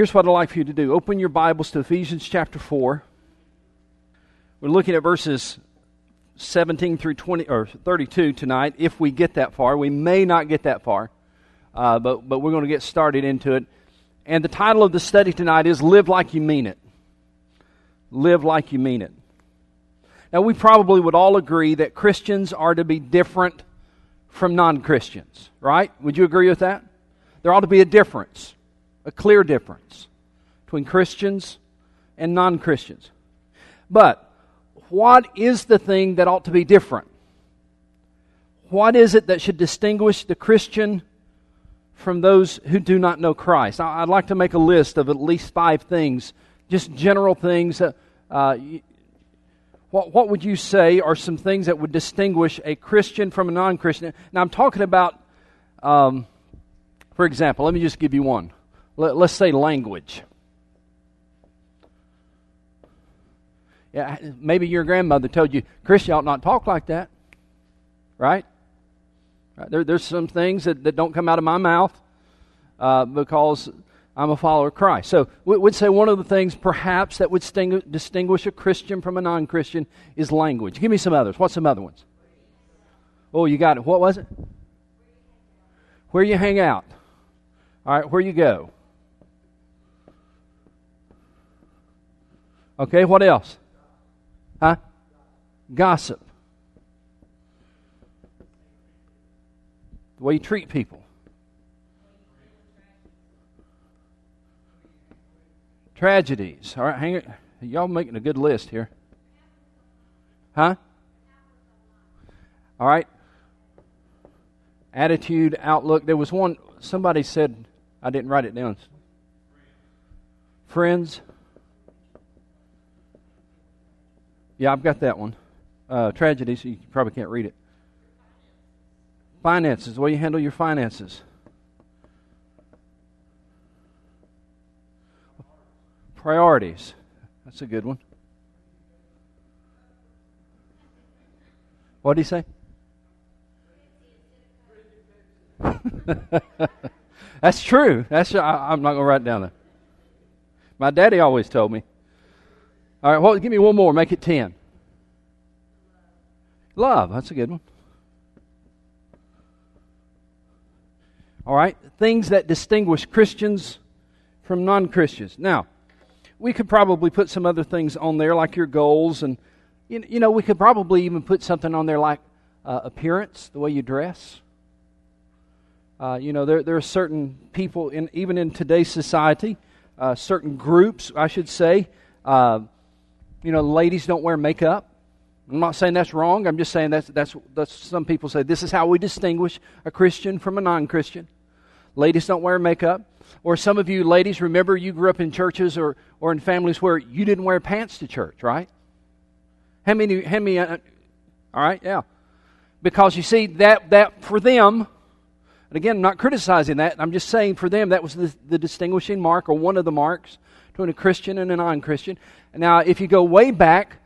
Here's what I'd like for you to do open your Bibles to Ephesians chapter 4. We're looking at verses 17 through 20 or 32 tonight if we get that far. We may not get that far, uh, but, but we're going to get started into it. And the title of the study tonight is Live Like You Mean It. Live Like You Mean It. Now, we probably would all agree that Christians are to be different from non Christians, right? Would you agree with that? There ought to be a difference, a clear difference between Christians and non Christians. But what is the thing that ought to be different? What is it that should distinguish the Christian from those who do not know Christ? I'd like to make a list of at least five things, just general things. Uh, what, what would you say are some things that would distinguish a Christian from a non Christian? Now, I'm talking about, um, for example, let me just give you one. Let, let's say language. Yeah, maybe your grandmother told you, Chris, you ought not talk like that. Right? There, there's some things that, that don't come out of my mouth uh, because I'm a follower of Christ. So we would say one of the things perhaps that would sting, distinguish a Christian from a non Christian is language. Give me some others. What's some other ones? Oh, you got it. What was it? Where you hang out. All right, where you go. Okay, what else? Huh? Gossip. The way you treat people. Tragedies. All right, hang it. Y'all making a good list here. Huh? All right. Attitude, outlook. There was one, somebody said, I didn't write it down. Friends. Yeah, I've got that one. Uh, tragedy, so you probably can't read it. Finances, the way you handle your finances. Priorities. That's a good one. What did he say? That's true. That's I, am not going to write down that. My daddy always told me. All right, well, give me one more. Make it 10. Love. That's a good one. All right, things that distinguish Christians from non Christians. Now, we could probably put some other things on there, like your goals, and you know, we could probably even put something on there like uh, appearance, the way you dress. Uh, you know, there, there are certain people, in, even in today's society, uh, certain groups, I should say, uh, you know, ladies don't wear makeup. I'm not saying that's wrong. I'm just saying that's, that's, that's some people say this is how we distinguish a Christian from a non Christian. Ladies don't wear makeup. Or some of you ladies, remember you grew up in churches or, or in families where you didn't wear pants to church, right? How many, how many, uh, all right, yeah. Because you see, that, that for them, and again, I'm not criticizing that, I'm just saying for them that was the, the distinguishing mark or one of the marks between a Christian and a non Christian. Now, if you go way back,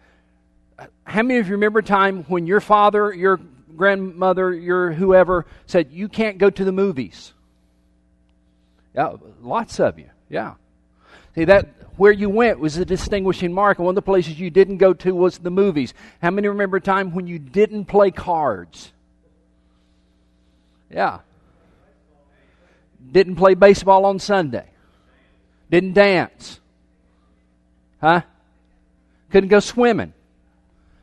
how many of you remember a time when your father, your grandmother, your whoever said, You can't go to the movies? Yeah, lots of you. Yeah. See, that where you went was a distinguishing mark. And one of the places you didn't go to was the movies. How many remember a time when you didn't play cards? Yeah. Didn't play baseball on Sunday. Didn't dance. Huh? Couldn't go swimming.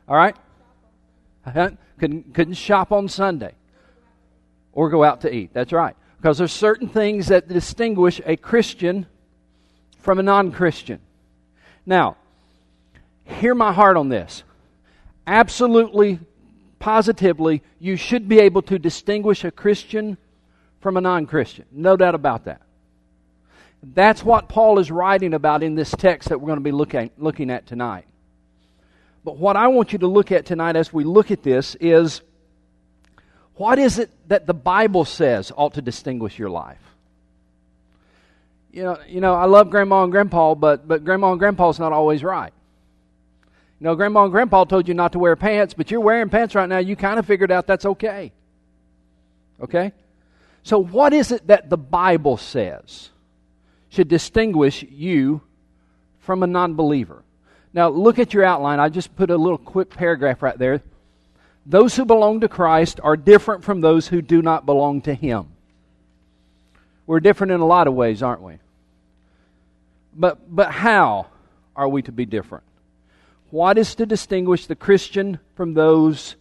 All right? Couldn't, couldn't shop on Sunday or go out to eat. That's right. Because there's certain things that distinguish a Christian from a non Christian. Now, hear my heart on this. Absolutely, positively, you should be able to distinguish a Christian from a non Christian. No doubt about that. That's what Paul is writing about in this text that we're going to be looking, looking at tonight. But what I want you to look at tonight as we look at this is what is it that the Bible says ought to distinguish your life? You know, you know, I love grandma and grandpa, but, but grandma and grandpa's not always right. You know, grandma and grandpa told you not to wear pants, but you're wearing pants right now. You kind of figured out that's okay. Okay? So, what is it that the Bible says should distinguish you from a non believer. Now, look at your outline. I just put a little quick paragraph right there. Those who belong to Christ are different from those who do not belong to Him. We're different in a lot of ways, aren't we? But, but how are we to be different? What is to distinguish the Christian from those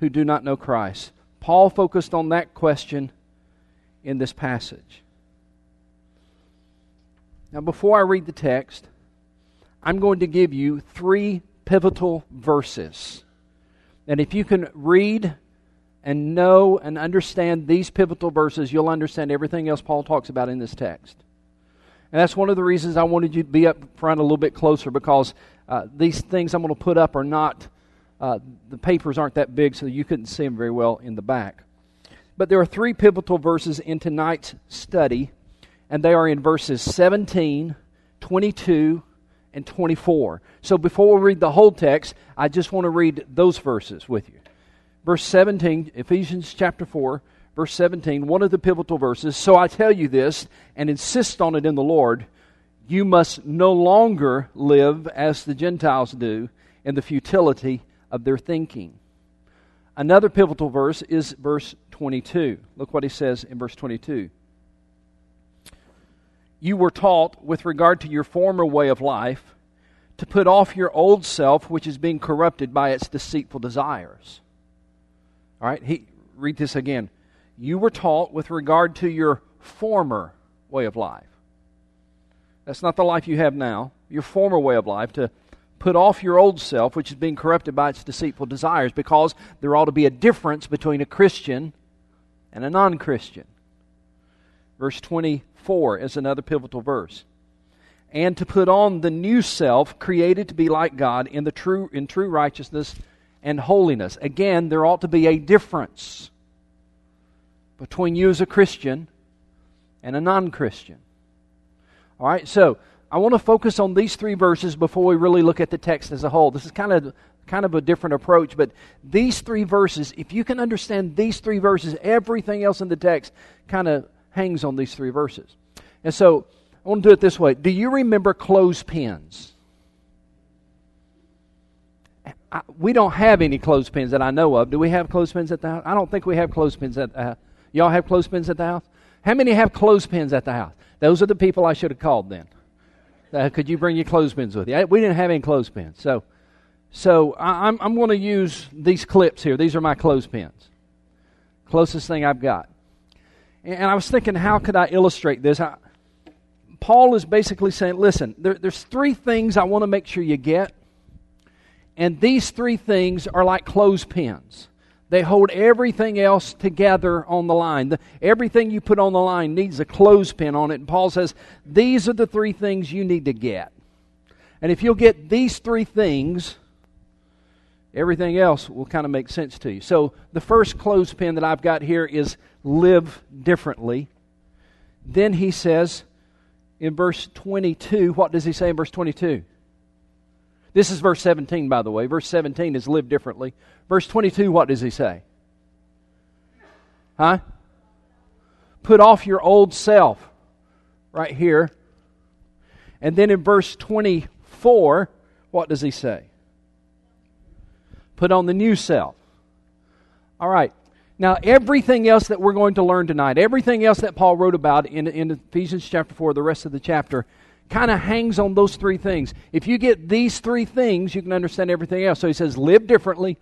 who do not know Christ? Paul focused on that question in this passage. Now, before I read the text, I'm going to give you three pivotal verses. And if you can read and know and understand these pivotal verses, you'll understand everything else Paul talks about in this text. And that's one of the reasons I wanted you to be up front a little bit closer because uh, these things I'm going to put up are not, uh, the papers aren't that big, so you couldn't see them very well in the back. But there are three pivotal verses in tonight's study, and they are in verses 17, 22, and 24. So before we read the whole text, I just want to read those verses with you. Verse 17, Ephesians chapter 4, verse 17, one of the pivotal verses. So I tell you this and insist on it in the Lord you must no longer live as the Gentiles do in the futility of their thinking. Another pivotal verse is verse 22. Look what he says in verse 22. You were taught with regard to your former way of life to put off your old self, which is being corrupted by its deceitful desires. All right, he, read this again. You were taught with regard to your former way of life. That's not the life you have now, your former way of life, to put off your old self, which is being corrupted by its deceitful desires, because there ought to be a difference between a Christian and a non Christian. Verse 24 is another pivotal verse and to put on the new self created to be like God in the true in true righteousness and holiness. Again, there ought to be a difference between you as a Christian and a non-Christian. All right? So, I want to focus on these three verses before we really look at the text as a whole. This is kind of kind of a different approach, but these three verses, if you can understand these three verses, everything else in the text kind of hangs on these three verses. And so, I want to do it this way. Do you remember clothespins? I, we don't have any clothespins that I know of. Do we have clothespins at the house? I don't think we have clothespins at the house. Y'all have clothespins at the house? How many have clothespins at the house? Those are the people I should have called then. Uh, could you bring your clothespins with you? We didn't have any clothespins. So, so I, I'm, I'm going to use these clips here. These are my clothespins. Closest thing I've got. And, I was thinking, how could I illustrate this? I, Paul is basically saying, listen, there, there's three things I want to make sure you get. And these three things are like clothespins. They hold everything else together on the line. The, everything you put on the line needs a clothespin on it. And Paul says, these are the three things you need to get. And if you'll get these three things, everything else will kind of make sense to you. So the first clothespin that I've got here is live differently. Then he says, in verse 22, what does he say in verse 22? This is verse 17, by the way. Verse 17 is live differently. Verse 22, what does he say? Huh? Put off your old self, right here. And then in verse 24, what does he say? Put on the new self. All right. Now, everything else that we're going to learn tonight, everything else that Paul wrote about in, in Ephesians chapter 4, the rest of the chapter, kind of hangs on those three things. If you get these three things, you can understand everything else. So he says, live differently,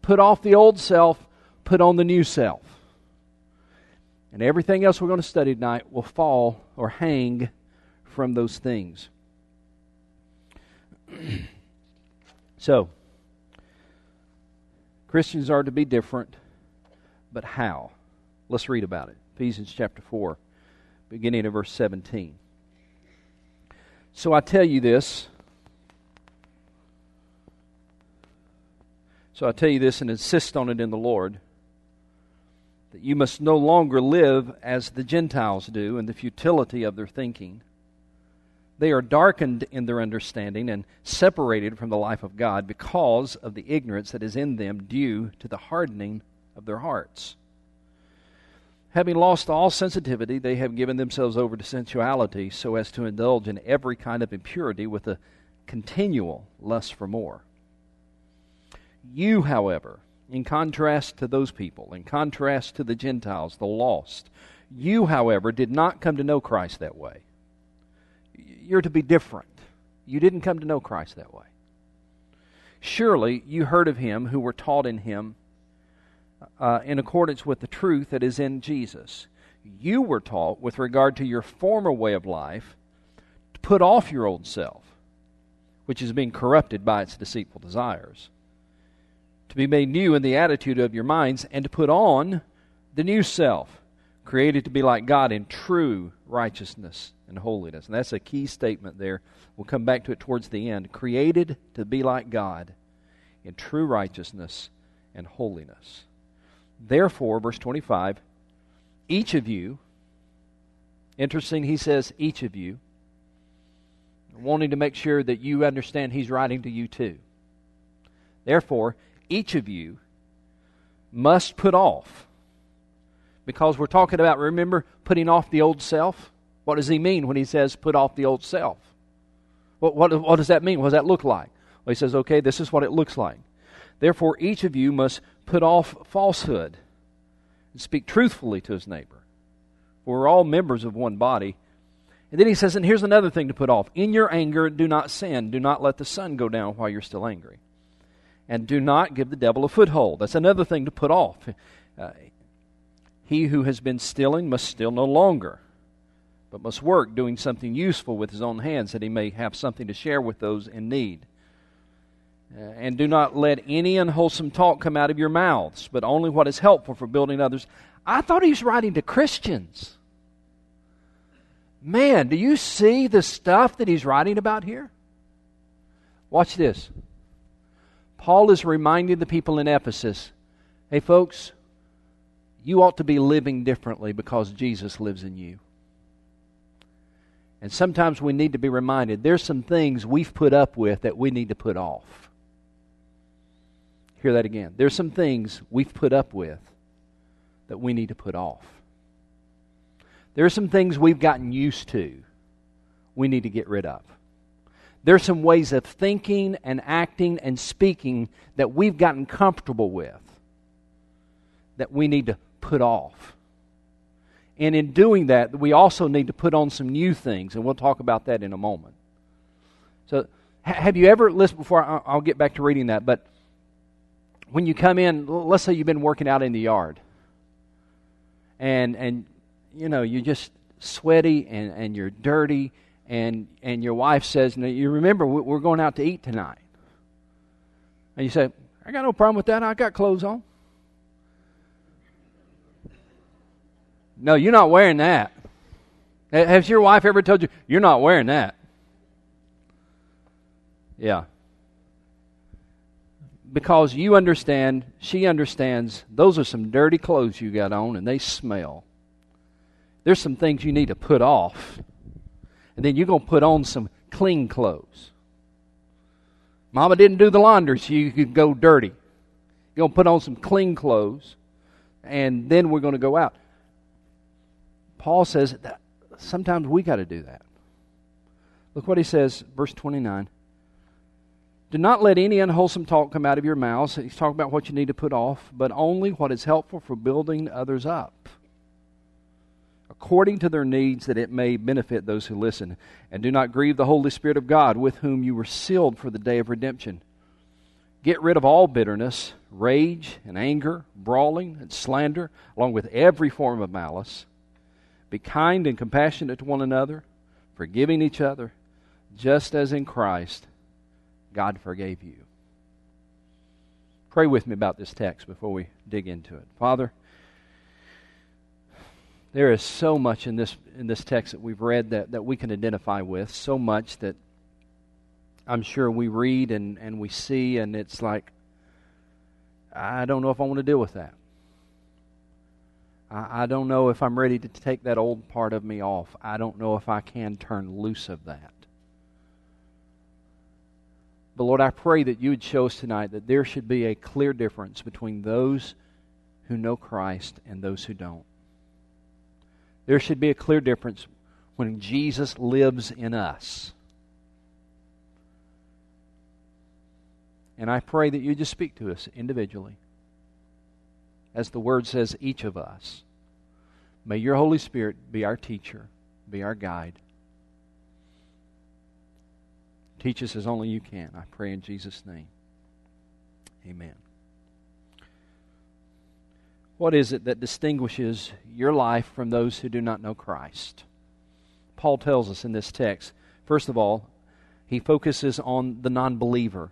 put off the old self, put on the new self. And everything else we're going to study tonight will fall or hang from those things. so, Christians are to be different but how? Let's read about it. Ephesians chapter 4, beginning of verse 17. So I tell you this. So I tell you this and insist on it in the Lord that you must no longer live as the Gentiles do in the futility of their thinking. They are darkened in their understanding and separated from the life of God because of the ignorance that is in them due to the hardening of their hearts. Having lost all sensitivity, they have given themselves over to sensuality so as to indulge in every kind of impurity with a continual lust for more. You, however, in contrast to those people, in contrast to the Gentiles, the lost, you, however, did not come to know Christ that way. You're to be different. You didn't come to know Christ that way. Surely you heard of him who were taught in him uh, in accordance with the truth that is in Jesus. You were taught with regard to your former way of life to put off your old self, which is being corrupted by its deceitful desires, to be made new in the attitude of your minds, and to put on the new self, created to be like God in true righteousness and holiness. And that's a key statement there. We'll come back to it towards the end. Created to be like God in true righteousness and holiness. Therefore, verse 25, each of you, interesting, he says, each of you, wanting to make sure that you understand he's writing to you too. Therefore, each of you must put off. Because we're talking about, remember, putting off the old self? What does he mean when he says put off the old self? What, what, what does that mean? What does that look like? Well, he says, okay, this is what it looks like. Therefore, each of you must put off falsehood and speak truthfully to his neighbor. For we're all members of one body. And then he says, and here's another thing to put off. In your anger, do not sin. Do not let the sun go down while you're still angry. And do not give the devil a foothold. That's another thing to put off. Uh, he who has been stealing must steal no longer, but must work, doing something useful with his own hands, that he may have something to share with those in need. Uh, and do not let any unwholesome talk come out of your mouths, but only what is helpful for building others. I thought he was writing to Christians. Man, do you see the stuff that he's writing about here? Watch this. Paul is reminding the people in Ephesus hey, folks, you ought to be living differently because Jesus lives in you. And sometimes we need to be reminded there's some things we've put up with that we need to put off. Hear that again. There's some things we've put up with that we need to put off. There are some things we've gotten used to we need to get rid of. There are some ways of thinking and acting and speaking that we've gotten comfortable with that we need to put off. And in doing that, we also need to put on some new things, and we'll talk about that in a moment. So, have you ever listened before? I'll get back to reading that, but when you come in, let's say you've been working out in the yard, and and you know you're just sweaty and, and you're dirty, and and your wife says, "Now you remember we're going out to eat tonight," and you say, "I got no problem with that. I got clothes on." No, you're not wearing that. Has your wife ever told you you're not wearing that? Yeah because you understand, she understands, those are some dirty clothes you got on and they smell. There's some things you need to put off. And then you're going to put on some clean clothes. Mama didn't do the laundry, so you could go dirty. You're going to put on some clean clothes, and then we're going to go out. Paul says that sometimes we got to do that. Look what he says, verse 29. Do not let any unwholesome talk come out of your mouths. He's talking about what you need to put off, but only what is helpful for building others up, according to their needs, that it may benefit those who listen. And do not grieve the Holy Spirit of God, with whom you were sealed for the day of redemption. Get rid of all bitterness, rage, and anger, brawling, and slander, along with every form of malice. Be kind and compassionate to one another, forgiving each other, just as in Christ God forgave you. Pray with me about this text before we dig into it. Father, there is so much in this in this text that we've read that, that we can identify with, so much that I'm sure we read and, and we see and it's like I don't know if I want to deal with that. I, I don't know if I'm ready to take that old part of me off. I don't know if I can turn loose of that. But Lord, I pray that you would show us tonight that there should be a clear difference between those who know Christ and those who don't. There should be a clear difference when Jesus lives in us. And I pray that you just speak to us individually. As the word says, each of us. May your Holy Spirit be our teacher, be our guide. Teach us as only you can. I pray in Jesus' name. Amen. What is it that distinguishes your life from those who do not know Christ? Paul tells us in this text. First of all, he focuses on the non believer.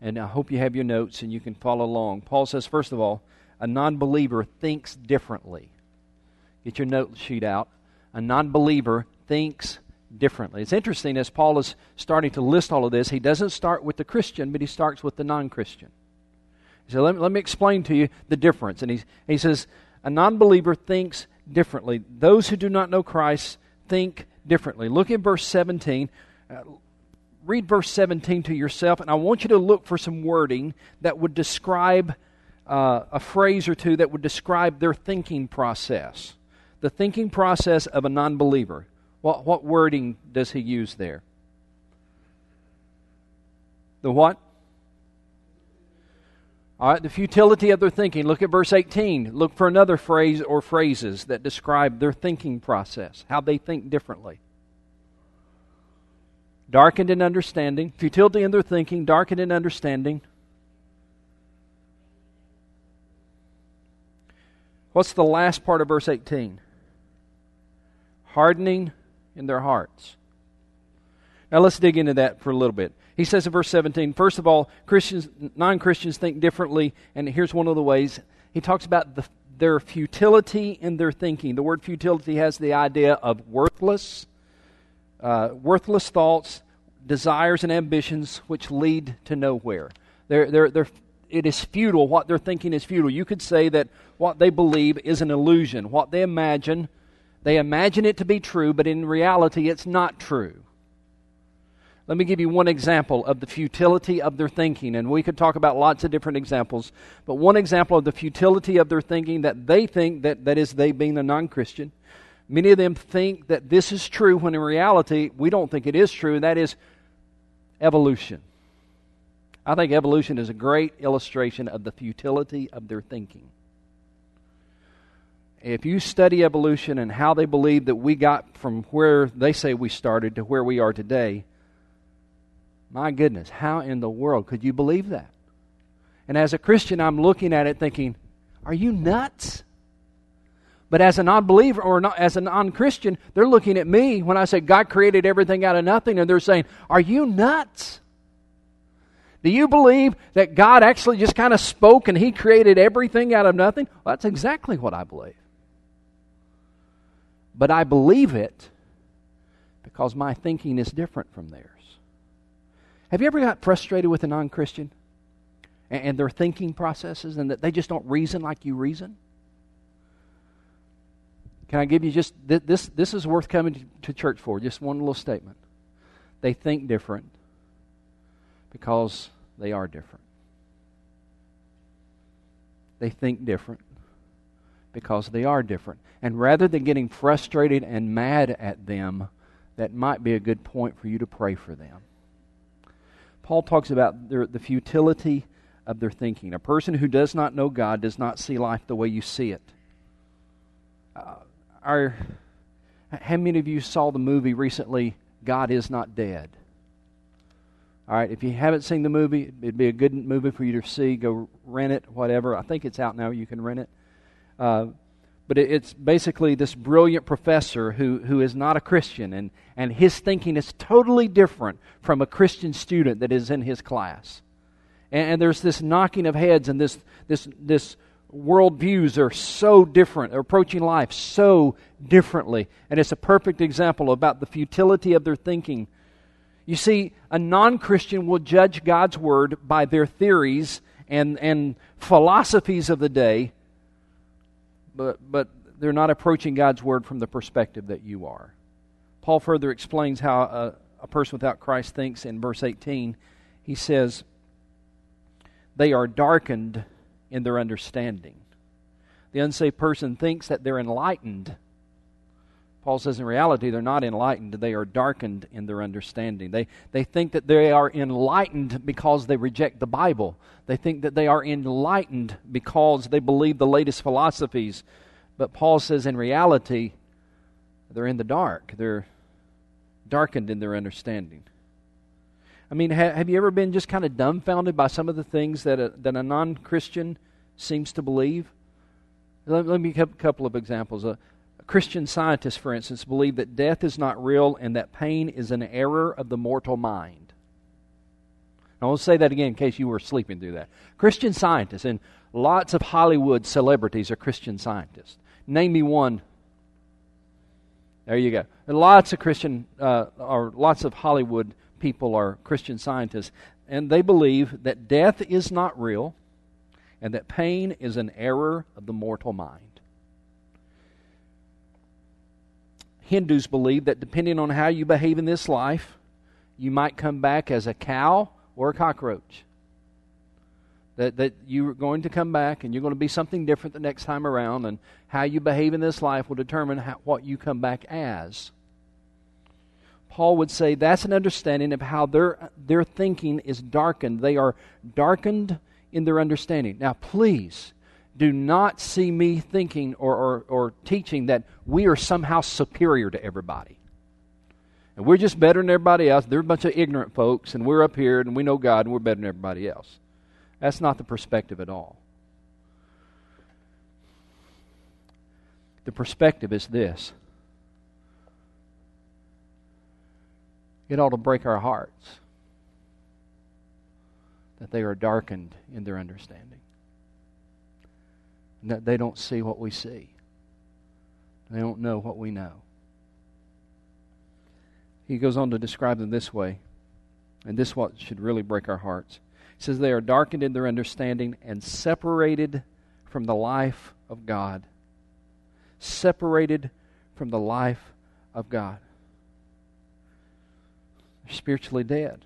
And I hope you have your notes and you can follow along. Paul says, first of all, a non believer thinks differently. Get your note sheet out. A non believer thinks differently. It's interesting as Paul is starting to list all of this, he doesn't start with the Christian, but he starts with the non Christian. So let me, let me explain to you the difference. And he, he says, a non believer thinks differently. Those who do not know Christ think differently. Look at verse 17. Uh, read verse 17 to yourself, and I want you to look for some wording that would describe uh, a phrase or two that would describe their thinking process. The thinking process of a non believer. What, what wording does he use there? The what? All right, the futility of their thinking. Look at verse 18. Look for another phrase or phrases that describe their thinking process, how they think differently. Darkened in understanding, futility in their thinking, darkened in understanding. What's the last part of verse 18? Hardening in their hearts. Now let's dig into that for a little bit. He says in verse 17, first of all, Christians, non-Christians think differently, and here's one of the ways. He talks about the, their futility in their thinking. The word futility has the idea of worthless, uh, worthless thoughts, desires, and ambitions which lead to nowhere. They're, they're, they're, it is futile. What they're thinking is futile. You could say that what they believe is an illusion. What they imagine, they imagine it to be true, but in reality, it's not true. Let me give you one example of the futility of their thinking, and we could talk about lots of different examples. But one example of the futility of their thinking that they think that that is they being a non-Christian. Many of them think that this is true when in reality we don't think it is true, and that is evolution. I think evolution is a great illustration of the futility of their thinking. If you study evolution and how they believe that we got from where they say we started to where we are today, my goodness, how in the world could you believe that? And as a Christian, I'm looking at it thinking, are you nuts? But as a non believer or not, as a non Christian, they're looking at me when I say God created everything out of nothing, and they're saying, Are you nuts? Do you believe that God actually just kind of spoke and He created everything out of nothing? Well, that's exactly what I believe. But I believe it because my thinking is different from theirs. Have you ever got frustrated with a non Christian and, and their thinking processes and that they just don't reason like you reason? Can I give you just this? This is worth coming to church for. Just one little statement. They think different because they are different. They think different because they are different. And rather than getting frustrated and mad at them, that might be a good point for you to pray for them. Paul talks about their, the futility of their thinking. A person who does not know God does not see life the way you see it. Uh, our, how many of you saw the movie recently, God is Not Dead? All right, if you haven't seen the movie, it'd be a good movie for you to see. Go rent it, whatever. I think it's out now. You can rent it. Uh, but it's basically this brilliant professor who, who is not a Christian, and, and his thinking is totally different from a Christian student that is in his class. And, and there's this knocking of heads, and this, this, this worldviews are so different, They're approaching life so differently. And it's a perfect example about the futility of their thinking. You see, a non Christian will judge God's Word by their theories and, and philosophies of the day but, but they're not approaching God's word from the perspective that you are. Paul further explains how a, a person without Christ thinks in verse 18. He says, They are darkened in their understanding. The unsaved person thinks that they're enlightened, Paul says, in reality, they're not enlightened. They are darkened in their understanding. They, they think that they are enlightened because they reject the Bible. They think that they are enlightened because they believe the latest philosophies. But Paul says, in reality, they're in the dark. They're darkened in their understanding. I mean, ha- have you ever been just kind of dumbfounded by some of the things that a, that a non Christian seems to believe? Let, let me give a couple of examples. Uh, Christian scientists, for instance, believe that death is not real and that pain is an error of the mortal mind. I will say that again in case you were sleeping through that. Christian scientists, and lots of Hollywood celebrities are Christian scientists. Name me one. There you go. And lots of Christian, uh, or lots of Hollywood people are Christian scientists, and they believe that death is not real and that pain is an error of the mortal mind. Hindus believe that depending on how you behave in this life, you might come back as a cow or a cockroach. That, that you're going to come back and you're going to be something different the next time around, and how you behave in this life will determine how, what you come back as. Paul would say that's an understanding of how their, their thinking is darkened. They are darkened in their understanding. Now, please do not see me thinking or, or, or teaching that we are somehow superior to everybody. And we're just better than everybody else. They're a bunch of ignorant folks, and we're up here and we know God and we're better than everybody else. That's not the perspective at all. The perspective is this it ought to break our hearts that they are darkened in their understanding they don't see what we see. They don't know what we know. He goes on to describe them this way, and this what should really break our hearts. He says they are darkened in their understanding and separated from the life of God. Separated from the life of God. They're spiritually dead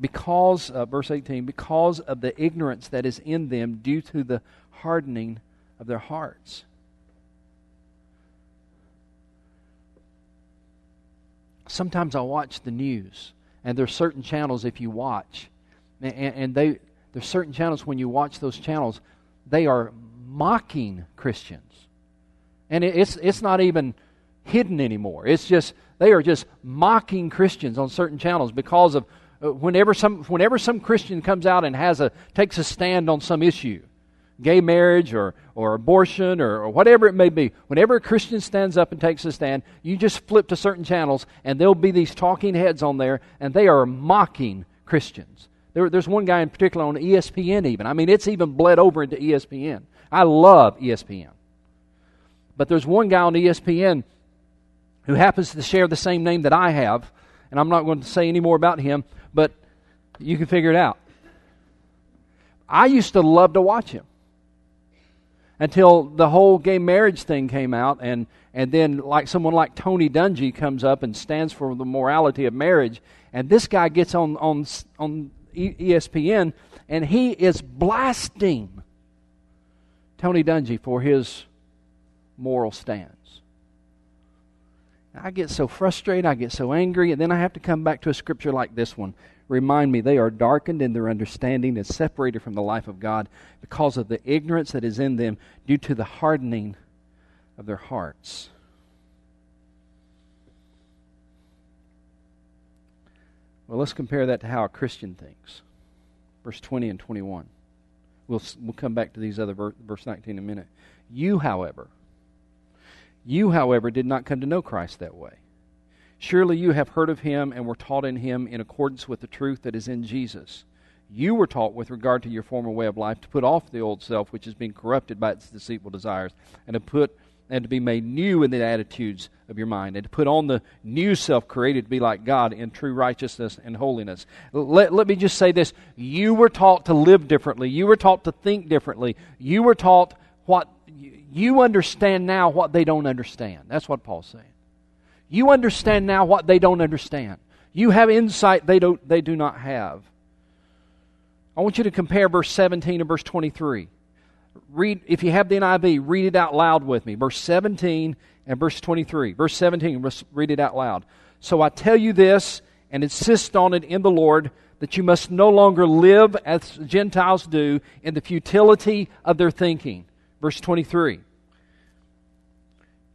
because, uh, verse 18, because of the ignorance that is in them due to the hardening of their hearts. Sometimes I watch the news, and there's certain channels if you watch, and, and they there's certain channels when you watch those channels, they are mocking Christians, and it's it's not even hidden anymore. It's just they are just mocking Christians on certain channels because of Uh, whenever some, whenever some Christian comes out and has a, takes a stand on some issue, gay marriage or, or abortion or, or whatever it may be, whenever a Christian stands up and takes a stand, you just flip to certain channels and there'll be these talking heads on there and they are mocking Christians. There, there's one guy in particular on ESPN, even. I mean, it's even bled over into ESPN. I love ESPN. But there's one guy on ESPN who happens to share the same name that I have, and I'm not going to say any more about him, but you can figure it out. I used to love to watch him until the whole gay marriage thing came out, and, and then like someone like Tony Dungy comes up and stands for the morality of marriage, and this guy gets on on on ESPN and he is blasting Tony Dungy for his moral stance. I get so frustrated, I get so angry, and then I have to come back to a scripture like this one. Remind me, they are darkened in their understanding and separated from the life of God because of the ignorance that is in them due to the hardening of their hearts. Well, let's compare that to how a Christian thinks. Verse 20 and 21. We'll, we'll come back to these other ver- verse 19 in a minute. You, however, you, however, did not come to know Christ that way. Surely you have heard of him and were taught in him in accordance with the truth that is in Jesus. You were taught with regard to your former way of life to put off the old self, which is being corrupted by its deceitful desires, and to put and to be made new in the attitudes of your mind, and to put on the new self created to be like God in true righteousness and holiness. Let, let me just say this. You were taught to live differently. You were taught to think differently. You were taught what you understand now what they don't understand. That's what Paul's saying. You understand now what they don't understand. You have insight they, don't, they do not have. I want you to compare verse 17 and verse 23. Read, if you have the NIV, read it out loud with me. Verse 17 And verse 23, verse 17, read it out loud. So I tell you this and insist on it in the Lord that you must no longer live as Gentiles do in the futility of their thinking. Verse 23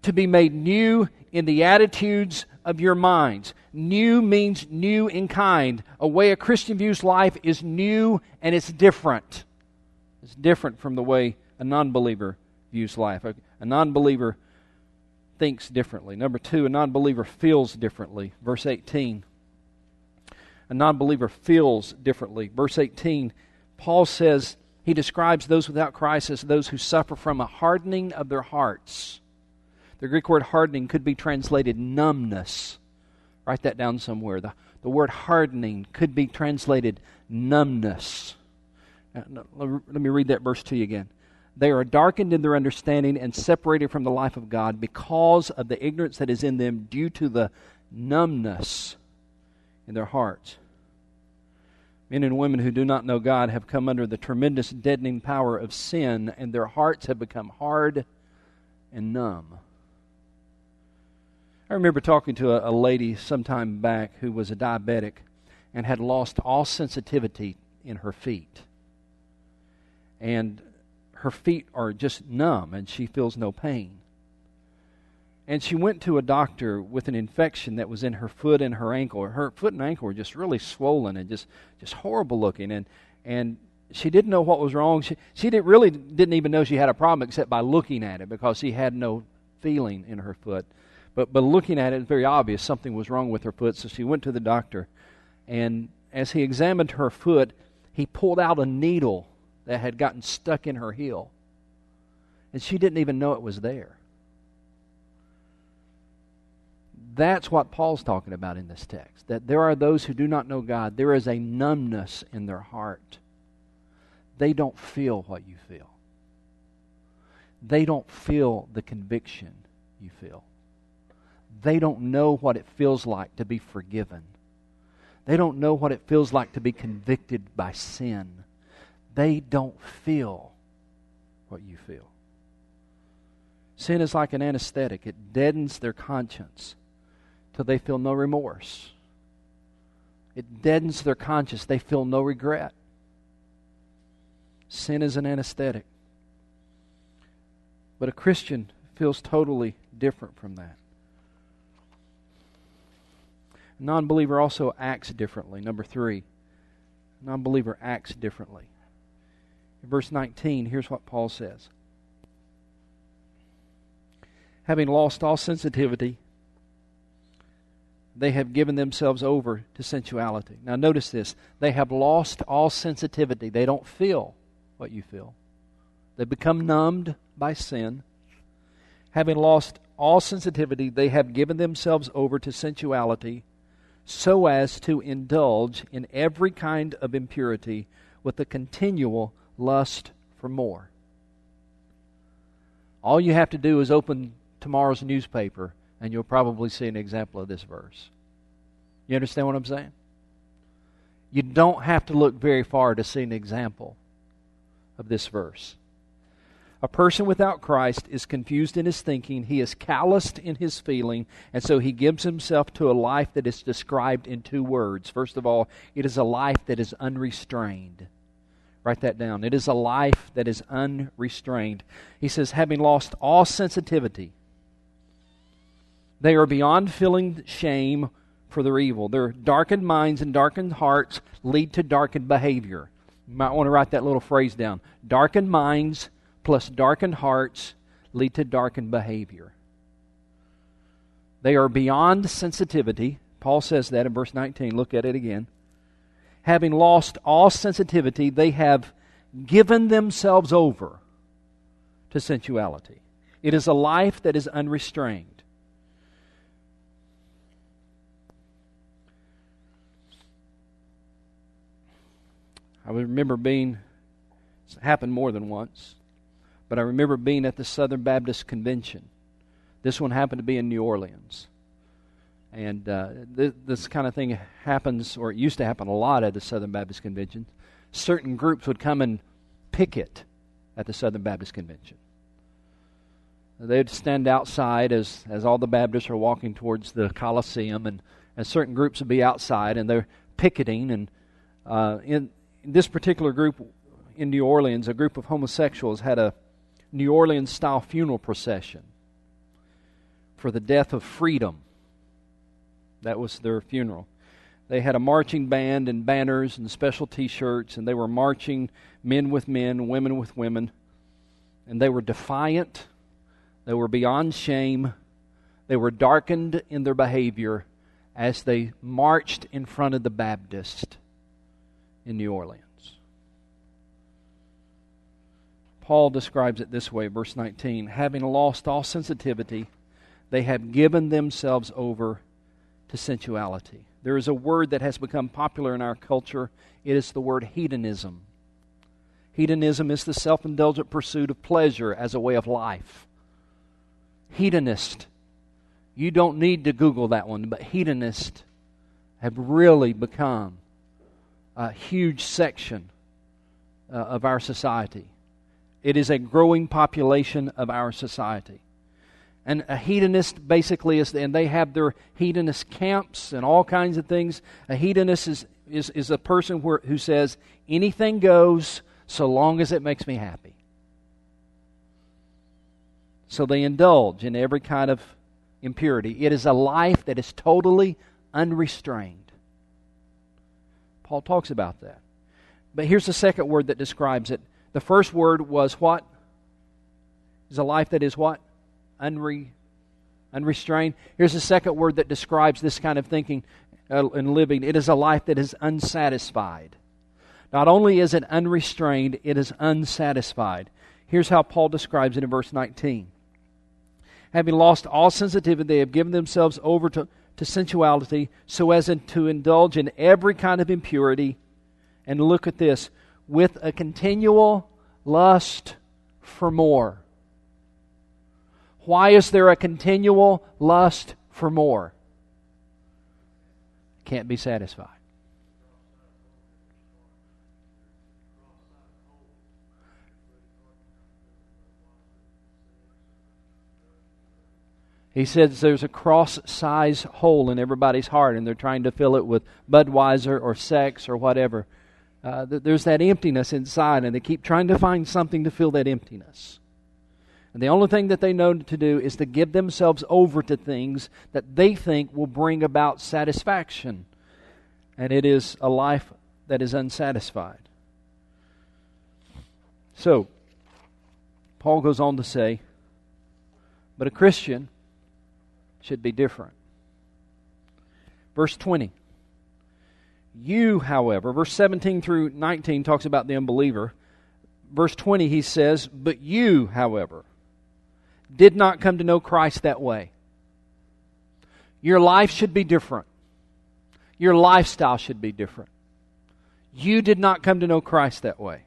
to be made new in the attitudes of your minds. New means new in kind. A way a Christian views life is new and it's different. It's different from the way a non believer views life. A, a non believer thinks differently. Number two, a non believer feels differently. Verse 18. A non believer feels differently. Verse 18, Paul says, he describes those without Christ as those who suffer from a hardening of their hearts. The Greek word hardening could be translated numbness. Write that down somewhere. The, the word hardening could be translated numbness. Let me read that verse to you again. They are darkened in their understanding and separated from the life of God because of the ignorance that is in them due to the numbness in their hearts. Men and women who do not know God have come under the tremendous deadening power of sin, and their hearts have become hard and numb. I remember talking to a, a lady sometime back who was a diabetic and had lost all sensitivity in her feet. And her feet are just numb and she feels no pain. And she went to a doctor with an infection that was in her foot and her ankle. Her foot and ankle were just really swollen and just, just horrible looking. And, and she didn't know what was wrong. She, she didn't, really didn't even know she had a problem except by looking at it because she had no feeling in her foot. But, but looking at it, it's very obvious something was wrong with her foot. So she went to the doctor. And as he examined her foot, he pulled out a needle that had gotten stuck in her heel. And she didn't even know it was there. That's what Paul's talking about in this text. That there are those who do not know God. There is a numbness in their heart. They don't feel what you feel, they don't feel the conviction you feel. They don't know what it feels like to be forgiven. They don't know what it feels like to be convicted by sin. They don't feel what you feel. Sin is like an anesthetic, it deadens their conscience till they feel no remorse. It deadens their conscience, they feel no regret. Sin is an anesthetic. But a Christian feels totally different from that. A non believer also acts differently. Number three, non believer acts differently. In verse 19, here's what Paul says Having lost all sensitivity, they have given themselves over to sensuality. Now, notice this. They have lost all sensitivity. They don't feel what you feel. They become numbed by sin. Having lost all sensitivity, they have given themselves over to sensuality so as to indulge in every kind of impurity with a continual lust for more. All you have to do is open tomorrow's newspaper, and you'll probably see an example of this verse. You understand what I'm saying? You don't have to look very far to see an example of this verse. A person without Christ is confused in his thinking, he is calloused in his feeling, and so he gives himself to a life that is described in two words. First of all, it is a life that is unrestrained. Write that down. It is a life that is unrestrained. He says, having lost all sensitivity, they are beyond feeling shame for their evil. Their darkened minds and darkened hearts lead to darkened behavior. You might want to write that little phrase down. Darkened minds plus darkened hearts lead to darkened behavior. They are beyond sensitivity. Paul says that in verse 19. Look at it again. Having lost all sensitivity, they have given themselves over to sensuality. It is a life that is unrestrained. I remember being, it's happened more than once. But I remember being at the Southern Baptist Convention. This one happened to be in New Orleans. And uh, th- this kind of thing happens, or it used to happen a lot at the Southern Baptist Convention. Certain groups would come and picket at the Southern Baptist Convention. they'd stand outside as, as all the Baptists are walking towards the Coliseum, and, and certain groups would be outside, and they're picketing. And uh, in, in this particular group in New Orleans, a group of homosexuals had a New Orleans style funeral procession for the death of freedom. That was their funeral. They had a marching band and banners and special t shirts, and they were marching men with men, women with women. And they were defiant, they were beyond shame, they were darkened in their behavior as they marched in front of the Baptist in New Orleans. Paul describes it this way, verse 19 having lost all sensitivity, they have given themselves over to sensuality. There is a word that has become popular in our culture. It is the word hedonism. Hedonism is the self indulgent pursuit of pleasure as a way of life. Hedonist. You don't need to Google that one, but hedonist have really become a huge section uh, of our society. It is a growing population of our society. And a hedonist basically is, and they have their hedonist camps and all kinds of things. A hedonist is, is, is a person where, who says, anything goes so long as it makes me happy. So they indulge in every kind of impurity. It is a life that is totally unrestrained. Paul talks about that. But here's the second word that describes it. The first word was what? Is a life that is what? Unre, unrestrained. Here's the second word that describes this kind of thinking uh, and living. It is a life that is unsatisfied. Not only is it unrestrained, it is unsatisfied. Here's how Paul describes it in verse 19. Having lost all sensitivity, they have given themselves over to, to sensuality so as to indulge in every kind of impurity. And look at this with a continual lust for more. Why is there a continual lust for more? Can't be satisfied. He says there's a cross size hole in everybody's heart, and they're trying to fill it with Budweiser or sex or whatever. Uh, there's that emptiness inside, and they keep trying to find something to fill that emptiness. And the only thing that they know to do is to give themselves over to things that they think will bring about satisfaction. And it is a life that is unsatisfied. So, Paul goes on to say, but a Christian should be different. Verse 20. You, however, verse 17 through 19 talks about the unbeliever. Verse 20, he says, But you, however, did not come to know Christ that way. Your life should be different. Your lifestyle should be different. You did not come to know Christ that way.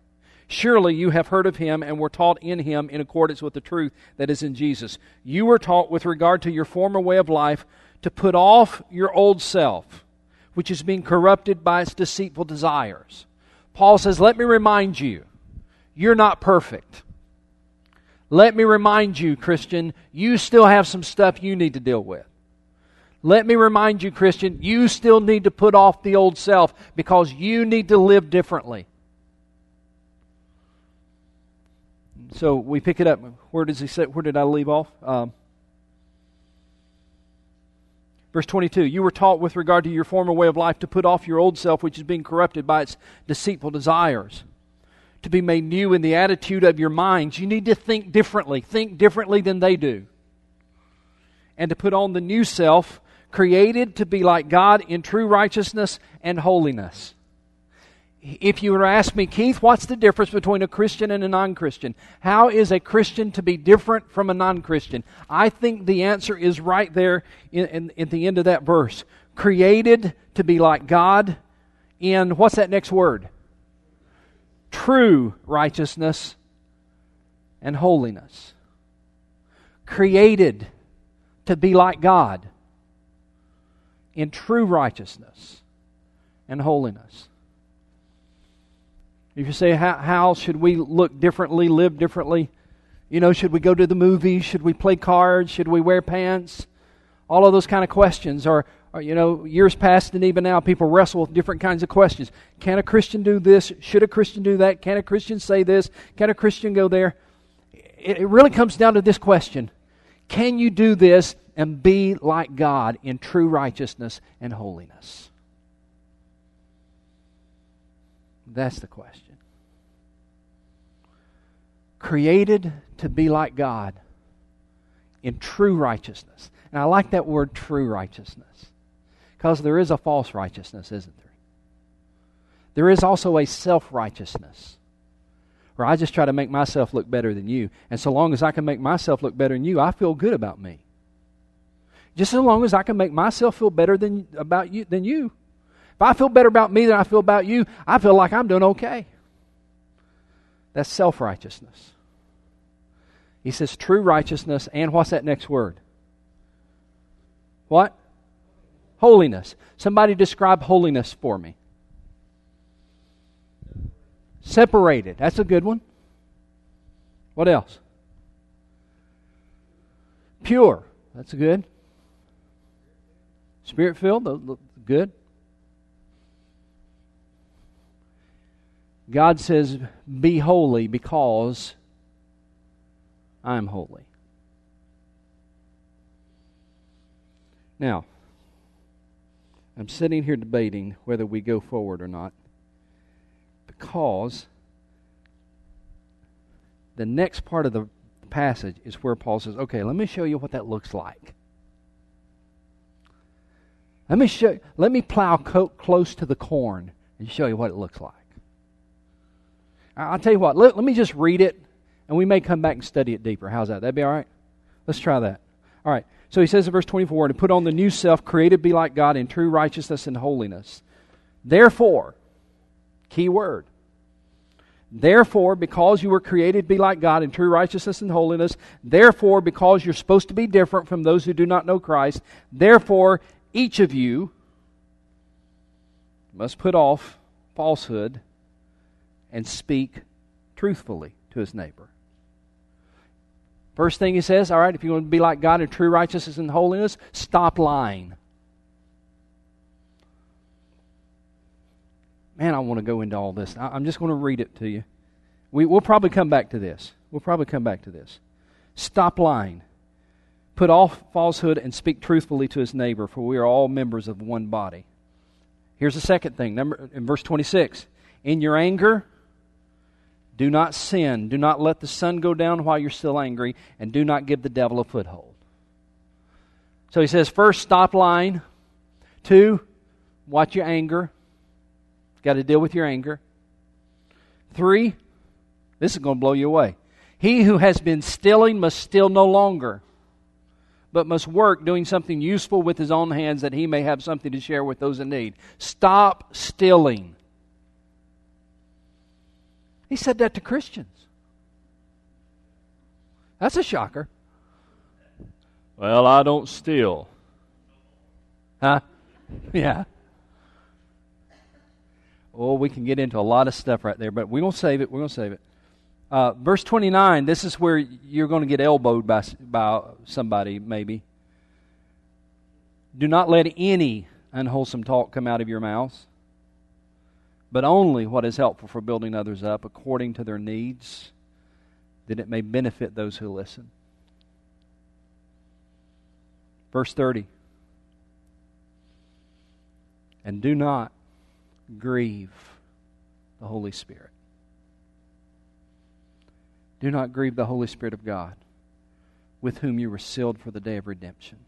Surely you have heard of him and were taught in him in accordance with the truth that is in Jesus. You were taught with regard to your former way of life to put off your old self, which is being corrupted by its deceitful desires. Paul says, Let me remind you, you're not perfect. Let me remind you, Christian, you still have some stuff you need to deal with. Let me remind you, Christian, you still need to put off the old self because you need to live differently. So we pick it up. Where does he say? Where did I leave off? Um, verse 22 You were taught with regard to your former way of life to put off your old self, which is being corrupted by its deceitful desires to be made new in the attitude of your minds. You need to think differently, think differently than they do. And to put on the new self, created to be like God in true righteousness and holiness. If you were to ask me, Keith, what's the difference between a Christian and a non Christian? How is a Christian to be different from a non Christian? I think the answer is right there in, in, at the end of that verse. Created to be like God in, what's that next word? true righteousness and holiness. Created to be like God in true righteousness and holiness. If you say, how, how should we look differently, live differently? You know, should we go to the movies? Should we play cards? Should we wear pants? All of those kind of questions. are, or, you know, years past and even now, people wrestle with different kinds of questions. Can a Christian do this? Should a Christian do that? Can a Christian say this? Can a Christian go there? It, it really comes down to this question Can you do this and be like God in true righteousness and holiness? That's the question. Created to be like God in true righteousness. And I like that word true righteousness because there is a false righteousness, isn't there? There is also a self righteousness where I just try to make myself look better than you. And so long as I can make myself look better than you, I feel good about me. Just as long as I can make myself feel better than about you than you. If I feel better about me than I feel about you, I feel like I'm doing okay. That's self righteousness. He says true righteousness, and what's that next word? What? Holiness. Somebody describe holiness for me. Separated. That's a good one. What else? Pure. That's good. Spirit filled. Good. God says, Be holy because I'm holy. Now, I'm sitting here debating whether we go forward or not because the next part of the passage is where Paul says, okay, let me show you what that looks like. Let me show let me plow co- close to the corn and show you what it looks like. I'll tell you what, let, let me just read it and we may come back and study it deeper. How's that? That'd be all right? Let's try that. All right. So he says in verse 24, to put on the new self, created be like God in true righteousness and holiness. Therefore, key word. Therefore, because you were created be like God in true righteousness and holiness, therefore, because you're supposed to be different from those who do not know Christ, therefore, each of you must put off falsehood and speak truthfully to his neighbor. First thing he says, all right, if you want to be like God in true righteousness and holiness, stop lying. Man, I want to go into all this. I'm just going to read it to you. We, will probably come back to this. We'll probably come back to this. Stop lying. Put off falsehood and speak truthfully to his neighbor, for we are all members of one body. Here's the second thing, number in verse 26. In your anger, do not sin. Do not let the sun go down while you're still angry, and do not give the devil a foothold. So he says, first, stop lying. Two, watch your anger. Got to deal with your anger. Three, this is going to blow you away. He who has been stealing must steal no longer, but must work doing something useful with his own hands that he may have something to share with those in need. Stop stealing. He said that to Christians. That's a shocker. Well, I don't steal. Huh? Yeah. Oh, we can get into a lot of stuff right there, but we're going to save it. We're going to save it. Uh, verse 29, this is where you're going to get elbowed by, by somebody, maybe. Do not let any unwholesome talk come out of your mouths but only what is helpful for building others up according to their needs, that it may benefit those who listen. Verse 30. And do not grieve the Holy Spirit. Do not grieve the Holy Spirit of God, with whom you were sealed for the day of redemption.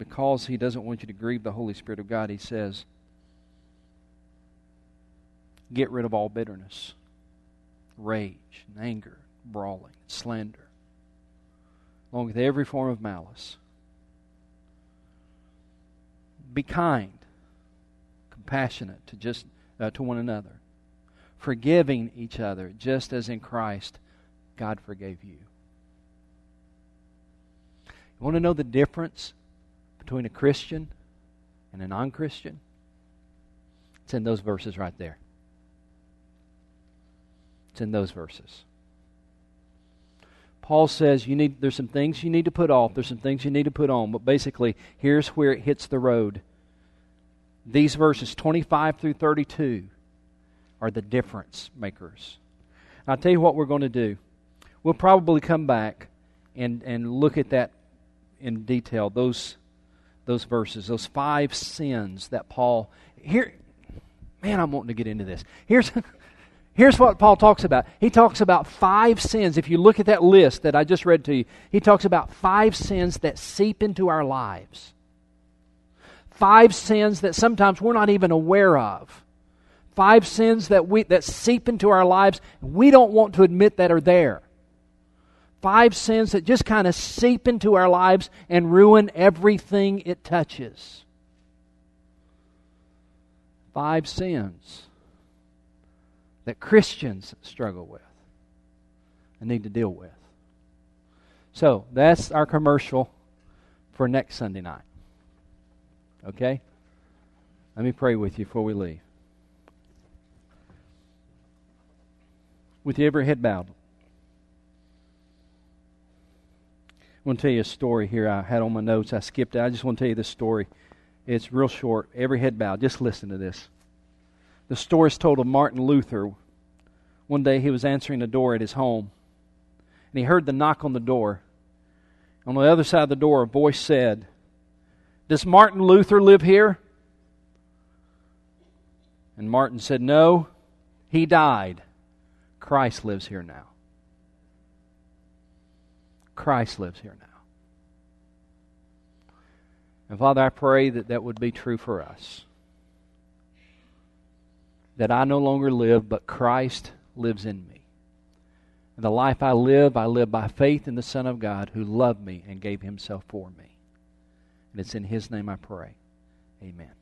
Because he doesn't want you to grieve the Holy Spirit of God, he says, get rid of all bitterness, rage, and anger, brawling, and slander, along with every form of malice. Be kind, compassionate to just uh, to one another, forgiving each other, just as in Christ God forgave you. You want to know the difference between a Christian and a non Christian? It's in those verses right there. It's in those verses. Paul says you need there's some things you need to put off, there's some things you need to put on, but basically here's where it hits the road. These verses 25 through 32 are the difference makers. I'll tell you what we're going to do. We'll probably come back and, and look at that in detail, those, those verses, those five sins that Paul. Here, man, I'm wanting to get into this. Here's, here's what Paul talks about. He talks about five sins. If you look at that list that I just read to you, he talks about five sins that seep into our lives. Five sins that sometimes we're not even aware of five sins that we that seep into our lives we don't want to admit that are there five sins that just kind of seep into our lives and ruin everything it touches. Five sins that christians struggle with and need to deal with. So that's our commercial for next sunday night. Okay? Let me pray with you before we leave. With every head bowed. I want to tell you a story here I had on my notes. I skipped it. I just want to tell you this story. It's real short. Every head bowed. Just listen to this. The story is told of Martin Luther. One day he was answering a door at his home, and he heard the knock on the door. On the other side of the door, a voice said, Does Martin Luther live here? And Martin said, No, he died. Christ lives here now. Christ lives here now. And Father, I pray that that would be true for us. That I no longer live, but Christ lives in me. And the life I live, I live by faith in the Son of God who loved me and gave himself for me. And it's in his name I pray. Amen.